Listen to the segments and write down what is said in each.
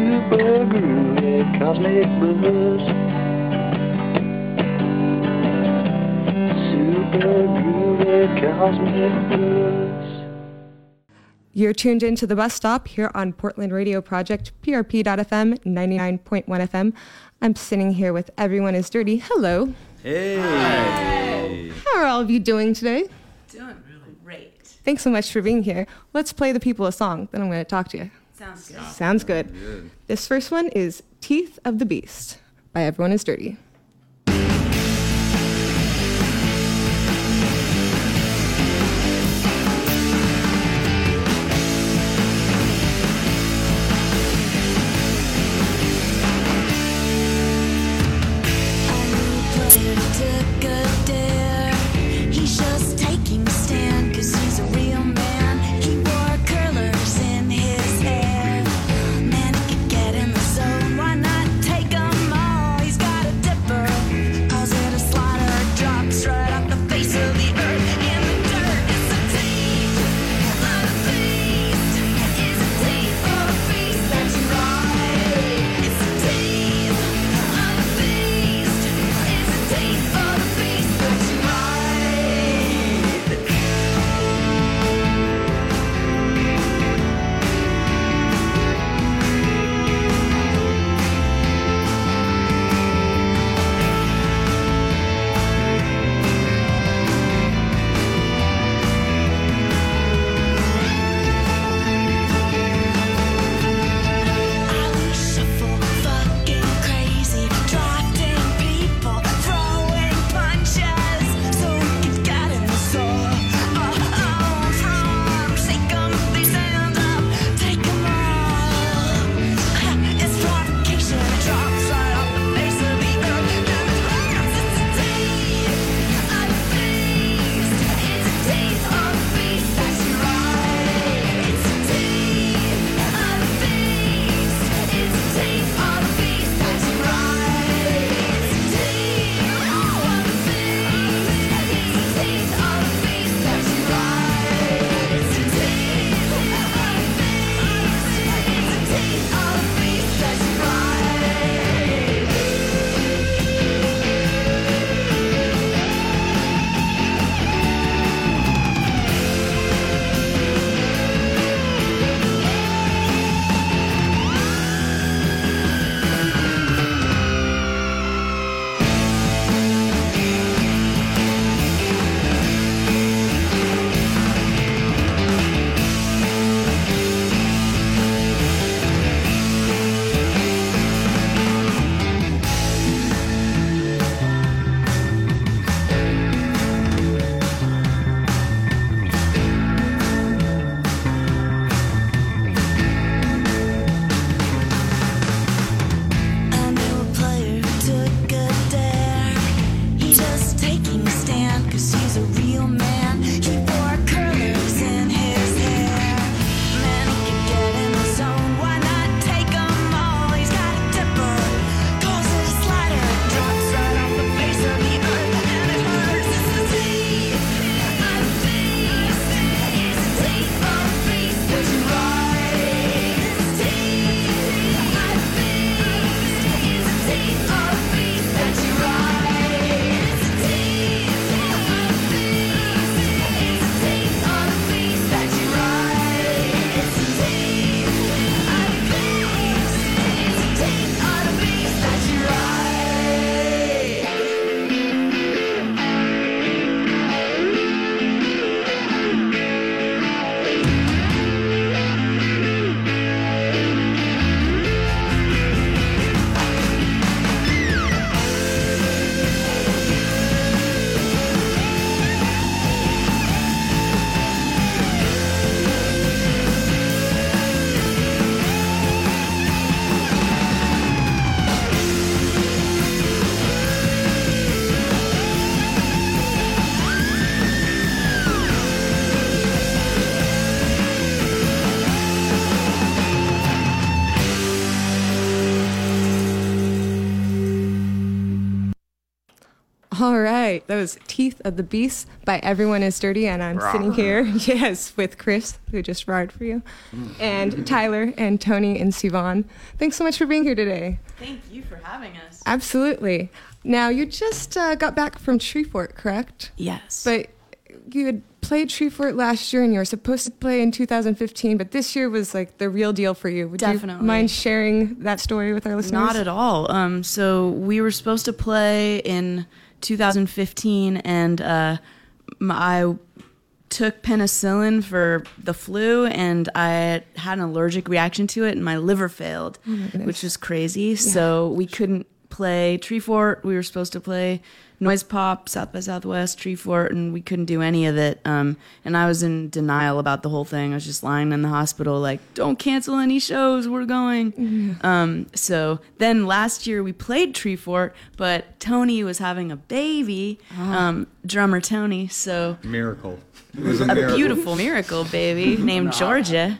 super groovy cosmic blues. Super groovy cosmic blues. You're tuned in to the bus stop here on Portland Radio Project, PRP.FM, 99.1 FM. I'm sitting here with Everyone is Dirty. Hello. Hey. How are all of you doing today? Doing really great. Thanks so much for being here. Let's play the people a song, then I'm going to talk to you. Sounds good. Sounds good. Good. This first one is Teeth of the Beast by Everyone is Dirty. All right, that was Teeth of the Beast by Everyone is Dirty, and I'm sitting here, yes, with Chris, who just roared for you, and Tyler and Tony and Sivan. Thanks so much for being here today. Thank you for having us. Absolutely. Now, you just uh, got back from Treefort, correct? Yes. But you had played Treefort last year, and you were supposed to play in 2015, but this year was like the real deal for you. Would Definitely. you mind sharing that story with our listeners? Not at all. Um, so we were supposed to play in 2015, and uh, I took penicillin for the flu, and I had an allergic reaction to it, and my liver failed, which was crazy. So we couldn't play Treefort. We were supposed to play Noise Pop, South by Southwest, Treefort, and we couldn't do any of it. Um, and I was in denial about the whole thing. I was just lying in the hospital, like, don't cancel any shows. We're going. Um, so then last year we played Treefort, but Tony was having a baby, um, drummer Tony. So Miracle. It was a a miracle. beautiful miracle baby named Georgia.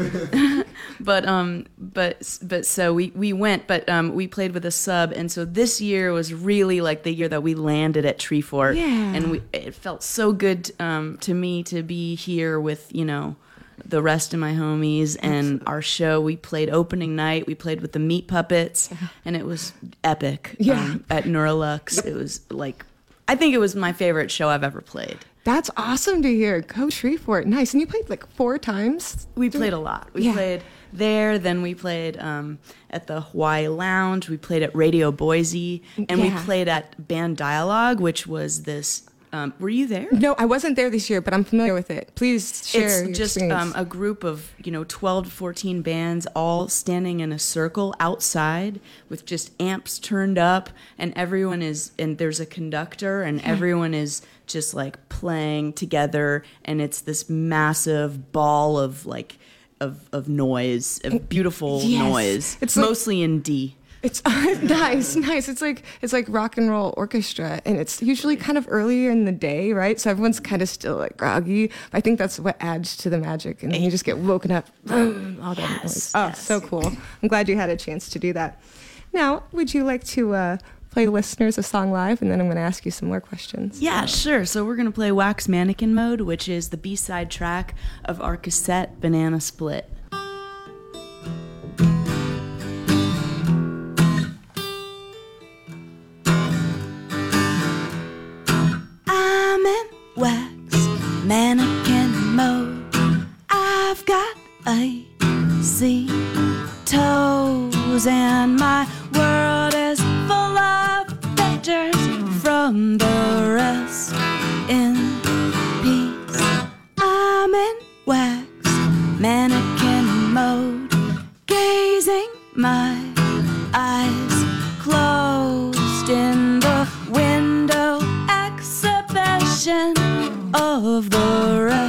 but um but but so we we went but um we played with a sub and so this year was really like the year that we landed at Treefort. Yeah. and we it felt so good um to me to be here with you know the rest of my homies and our show. We played opening night. We played with the meat puppets. And it was epic Yeah. um, at Neurolux it was like I think it was my favorite show I've ever played That's awesome to hear. Go Treefort. Nice. And you played like four times? We played a lot. We Yeah. played there, then we played um, at the Hawaii Lounge. We played at Radio Boise, and we played at Band Dialogue, which was this. Um, were you there? No, I wasn't there this year, but I'm familiar with it. Please share your it's just um, a group of you know 12 to 14 bands all standing in a circle outside with just amps turned up and everyone is and there's a conductor and everyone is just like playing together and it's this massive ball of like of, of noise of beautiful Yes. noise It's like- mostly in d It's nice, nice. It's like it's like rock and roll orchestra, and it's usually kind of earlier in the day, right? So everyone's kind of still like groggy. I think that's what adds to the magic, and then you just get woken up. Boom, all that noise. Oh, yes. so cool! I'm glad you had a chance to do that. Now, would you like to uh, play listeners a song live, and then I'm going to ask you some more questions. Yeah, sure. So we're gonna play Wax Mannequin Mode, which is the B-side track of our cassette Banana Split. My eyes closed in the window. Exhibition of the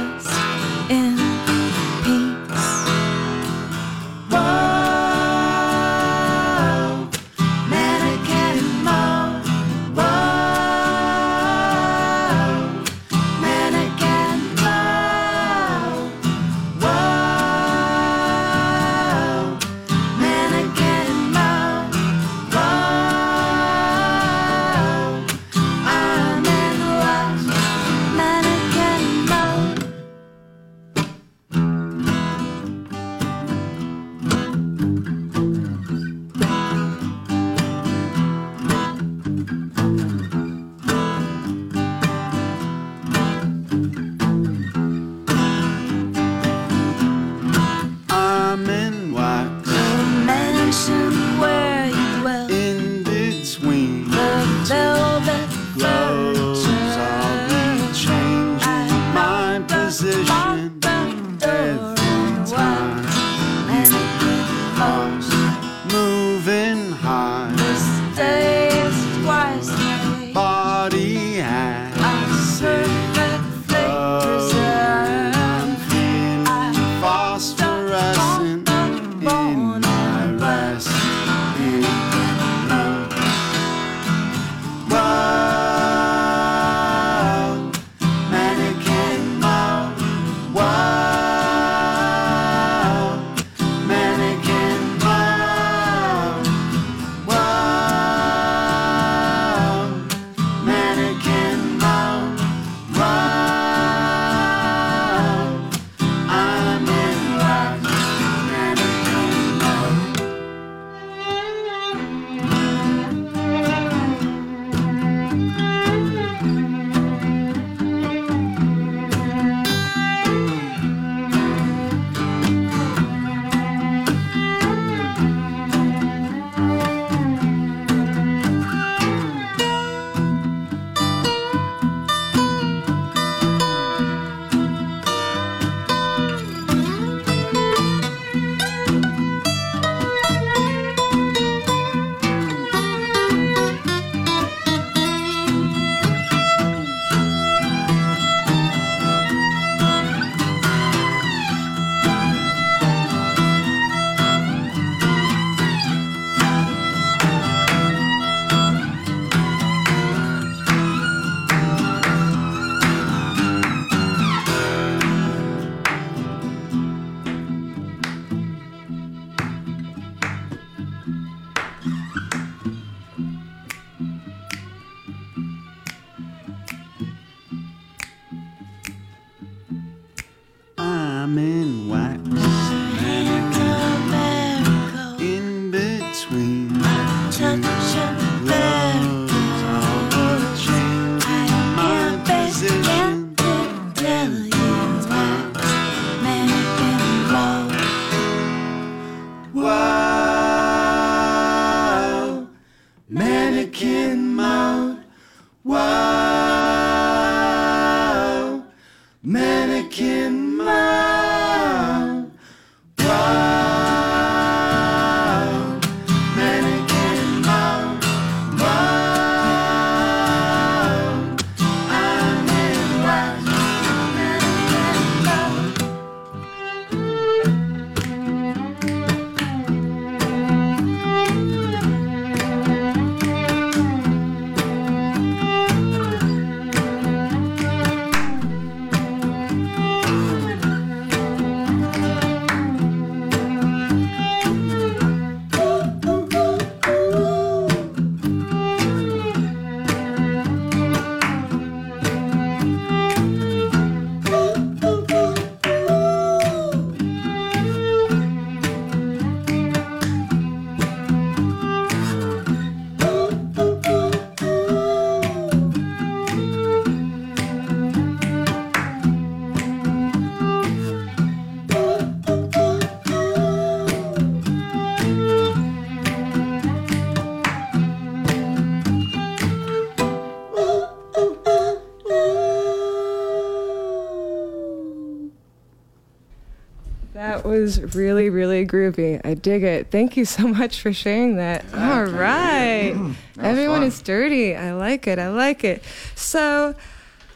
was really, really groovy. I dig it. Thank you so much for sharing that. All right. Everyone fun. is dirty. I like it. I like it. So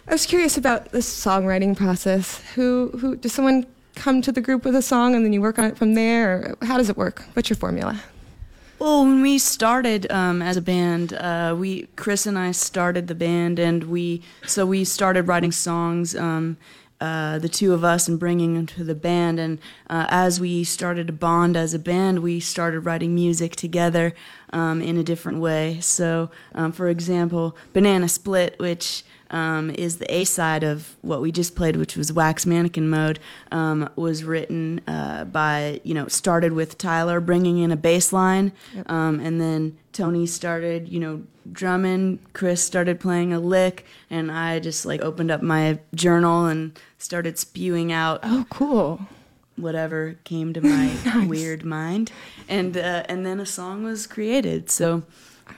I was curious about the songwriting process. Who who does someone come to the group with a song and then you work on it from there? Or how does it work? What's your formula? Well, when we started um, as a band, uh, we Chris and I started the band, and we so we started writing songs, um, uh, the two of us, and bringing them to the band. And uh, as we started to bond as a band, we started writing music together um, in a different way. So, um, for example, "Banana Split," which um, is the A side of what we just played, which was Wax Mannequin Mode, um, was written uh, by, you know, started with Tyler bringing in a bass line, um, and then Tony started, you know, drumming, Chris started playing a lick, and I just like opened up my journal and started spewing out Oh, cool. whatever came to my weird mind, and uh, and then a song was created. So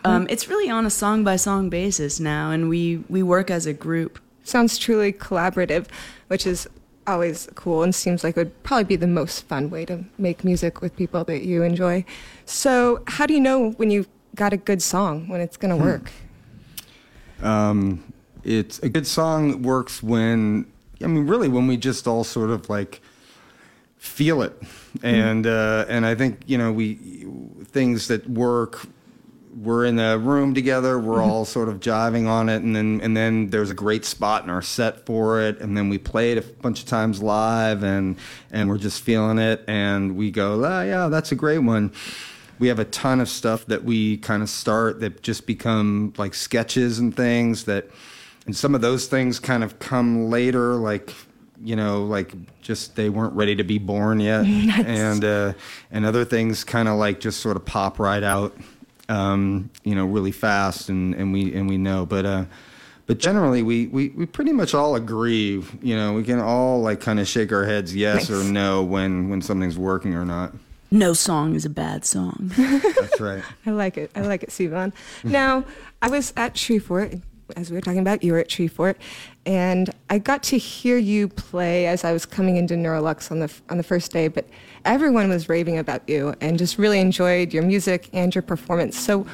um, it's really on a song by song basis now, and we we work as a group. Sounds truly collaborative, which is always cool and seems like it would probably be the most fun way to make music with people that you enjoy. So, how do you know when you've got a good song, when it's going to work? Um, it's a good song works when I mean, really, when we just all sort of like feel it, and uh, and I think you know we things that work. We're in a room together. We're all sort of jiving on it, and then and then there's a great spot in our set for it, and then we play it a bunch of times live, and and we're just feeling it, and we go, ah, yeah, that's a great one. We have a ton of stuff that we kind of start that just become like sketches and things that and some of those things kind of come later like you know like just they weren't ready to be born yet. And uh and other things kind of like just sort of pop right out um you know really fast and and we and we know but uh but generally we, we, we pretty much all agree you know we can all like kind of shake our heads yes or no when when something's working or not No song is a bad song. that's right I like it. I like it, Sivan. Now, I was at Treefort, as we were talking about, you were at Treefort, and I got to hear you play as I was coming into Neurolux on the on the first day. But everyone was raving about you and just really enjoyed your music and your performance. So,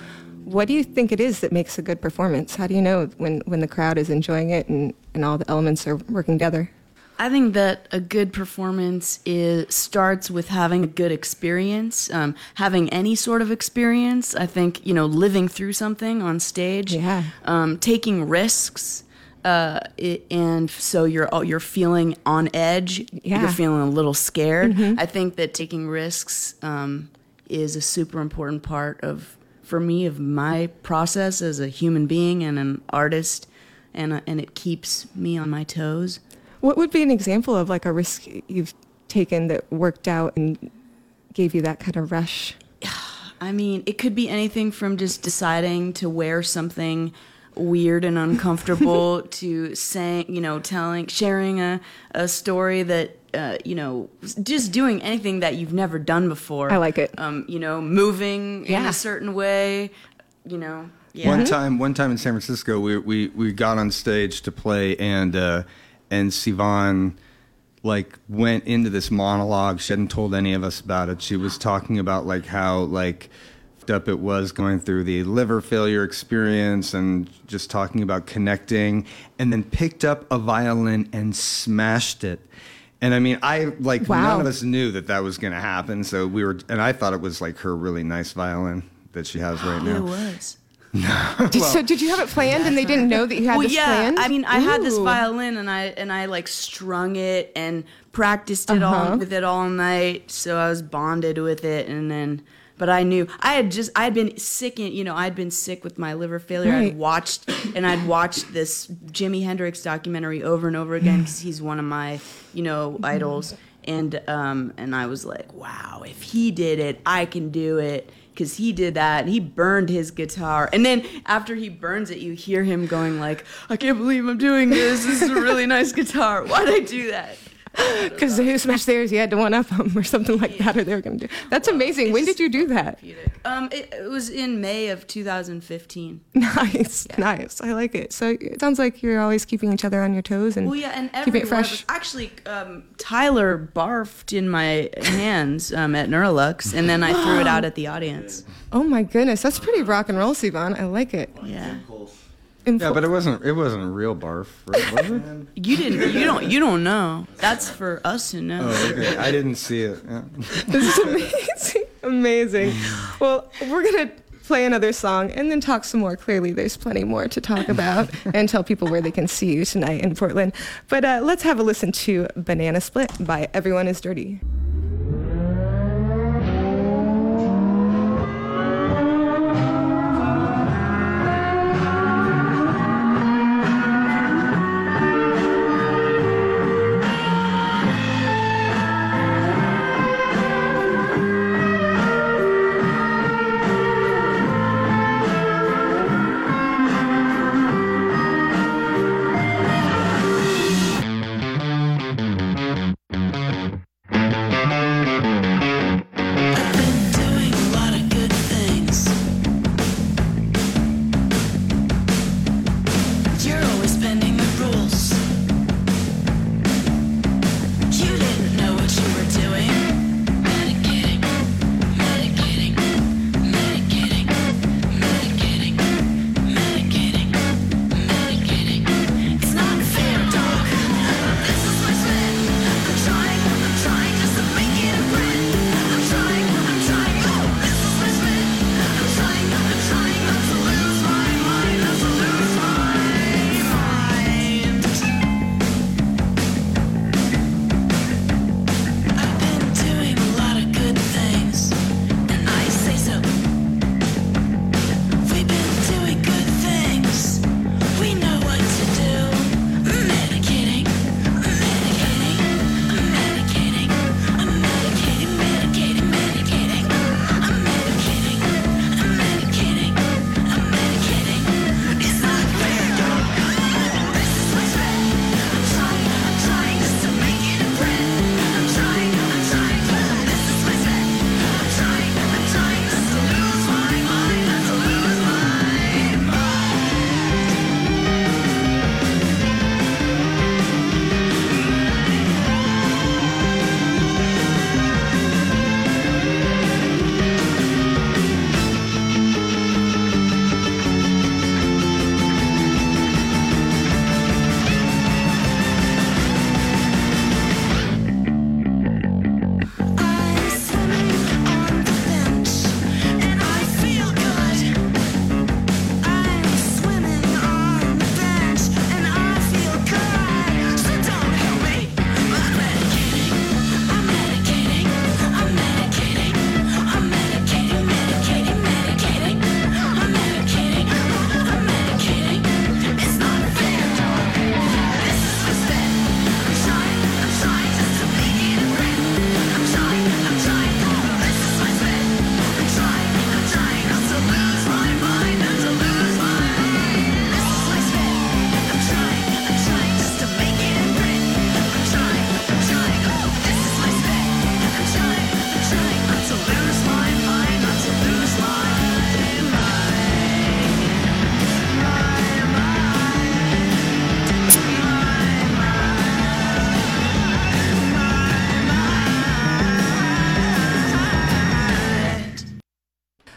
what do you think it is that makes a good performance? How do you know when when the crowd is enjoying it and and all the elements are working together? I think that a good performance is starts with having a good experience, um, having any sort of experience. I think you know, living through something on stage, Yeah. um, taking risks, uh, it, and so you're you're feeling on edge. Yeah. You're feeling a little scared. I think that taking risks um, is a super important part of, for me, of my process as a human being and an artist, and uh, and it keeps me on my toes. What would be an example of like a risk you've taken that worked out and gave you that kind of rush? I mean, it could be anything from just deciding to wear something weird and uncomfortable to saying, you know, telling, sharing a, a story that, uh, you know, just doing anything that you've never done before. I like it. Um, you know, moving in a certain way, you know. Yeah. One time, one time in San Francisco, we we we got on stage to play, and uh, and Sivan like went into this monologue. She hadn't told any of us about it. She was talking about like how like f***ed up it was going through the liver failure experience, and just talking about connecting, and then picked up a violin and smashed it. And I mean, I like Wow. none of us knew that that was going to happen. So we were, and I thought it was like her really nice violin that she has right now. It was. Did, so did you have it planned and they didn't know that you had well, this yeah. planned? I mean, I had this violin and I and I like strung it and practiced it Uh-huh. all with it all night. So I was bonded with it, and then. But I knew I had just I had been sick in you know I'd been sick with my liver failure. Right. I'd watched and I'd watched this Jimi Hendrix documentary over and over again because he's one of my you know idols. And um and I was like, wow, if he did it, I can do it because he did that and he burned his guitar and then after he burns it you hear him going like i can't believe i'm doing this this is a really nice guitar why'd i do that Because who smashed theirs, you had to one up them or something like that, or they were going to do. That's amazing. When did you do that? um it, it was in may of 2015 Nice, nice. I like it. So it sounds like you're always keeping each other on your toes and well yeah and keeping it fresh. us- actually um tyler barfed in my hands um at neurolux and then i threw it out at the audience Oh my goodness, that's pretty rock and roll, Sivan. I like it. yeah Yeah, but it wasn't. It wasn't a real barf, right? Was it? you didn't you don't you don't know that's for us to know Oh, okay. I didn't see it. Yeah. This is amazing. Amazing. Well, we're going to play another song and then talk some more. Clearly, there's plenty more to talk about and tell people where they can see you tonight in Portland. But uh, let's have a listen to Banana Split by Everyone is Dirty.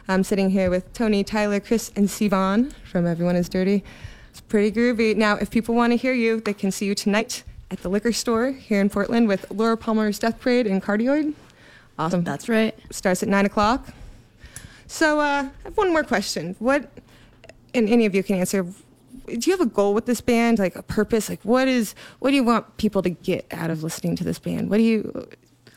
I'm sitting here with Tony, Tyler, Chris, and Sivan from Everyone is Dirty. It's pretty groovy. Now, if people want to hear you, they can see you tonight at the liquor store here in Portland with Laura Palmer's Death Parade and Cardioid. Awesome. That's right. starts at nine o'clock. So uh, I have one more question. What, and any of you can answer. Do you have a goal with this band, like a purpose? Like, what is, what do you want people to get out of listening to this band? What do you,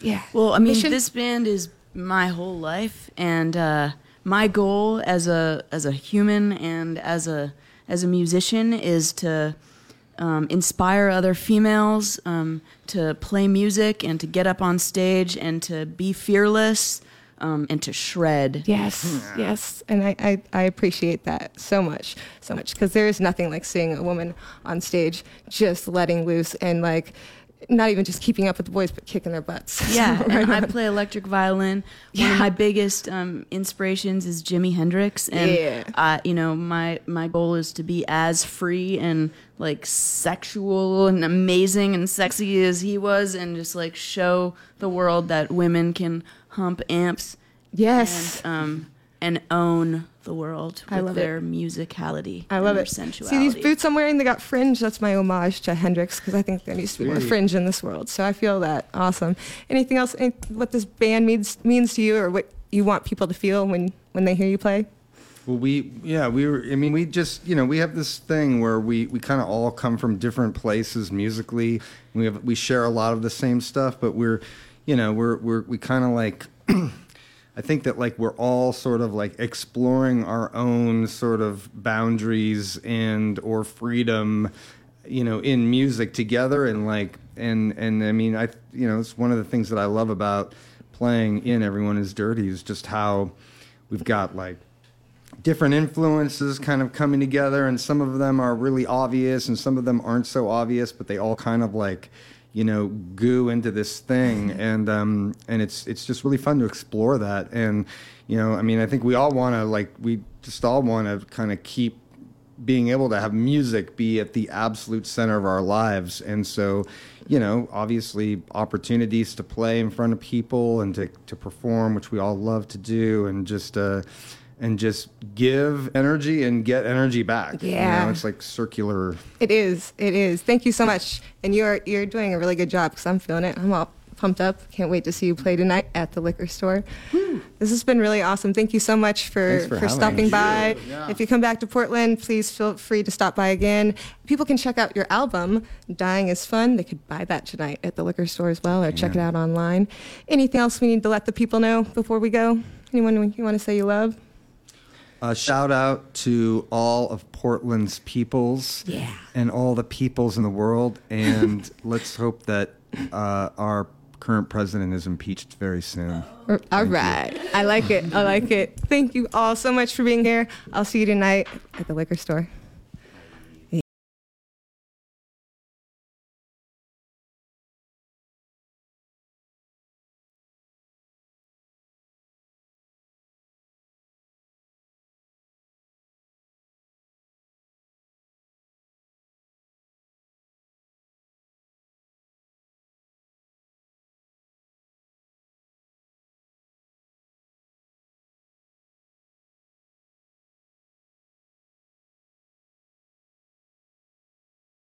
yeah. Well, I mean, this band is my whole life, and uh, my goal as a as a human and as a as a musician is to um, inspire other females um, to play music and to get up on stage and to be fearless um, and to shred. Yes, yes, and I, I, I appreciate that so much, so much, because there is nothing like seeing a woman on stage just letting loose and like not even just keeping up with the boys, but kicking their butts. Yeah, Right and I play electric violin. One Yeah. of my biggest um, inspirations is Jimi Hendrix, and Yeah. uh, you know my my goal is to be as free and like sexual and amazing and sexy as he was, and just like show the world that women can hump amps yes. and um, and own the world I with love it. their musicality. I and love their it. Sensuality. See these boots I'm wearing? They got fringe. That's my homage to Hendrix because I think there needs to be more fringe in this world. So I feel that awesome. Anything else? any- What this band means means to you, or what you want people to feel when when they hear you play? Well, we yeah we were. I mean, we just you know we have this thing where we we kind of all come from different places musically. We have we share a lot of the same stuff, but we're you know we're we're we kind of like. I think that like we're all sort of like exploring our own sort of boundaries and or freedom, you know, in music together and like and and I mean I you know it's one of the things that I love about playing in Everyone Is Dirty is just how we've got like different influences kind of coming together and some of them are really obvious and some of them aren't so obvious but they all kind of like you know goo into this thing. And um and it's it's just really fun to explore that. And you know i mean i think we all want to like we just all want to kind of keep being able to have music be at the absolute center of our lives. And so you know obviously opportunities to play in front of people and to, to perform which we all love to do. And just uh and just give energy and get energy back you Yeah. know, it's like circular It is. It is. Thank you so much. And you're you're doing a really good job because I'm feeling it. I'm all pumped up. Can't wait to see you play tonight at the liquor store. This has been really awesome. Thank you so much for, for for, stopping me. by. If you come back to Portland, please feel free to stop by again. People can check out your album, Dying is Fun. They could buy that tonight at the liquor store as well or check it out online. Anything else we need to let the people know before we go? Anyone you want to say you love? A shout out to all of Portland's peoples Yeah. and all the peoples in the world. And let's hope that uh, our current president is impeached very soon. All right. I like it. I like it. Thank you all so much for being here. I'll see you tonight at the liquor store.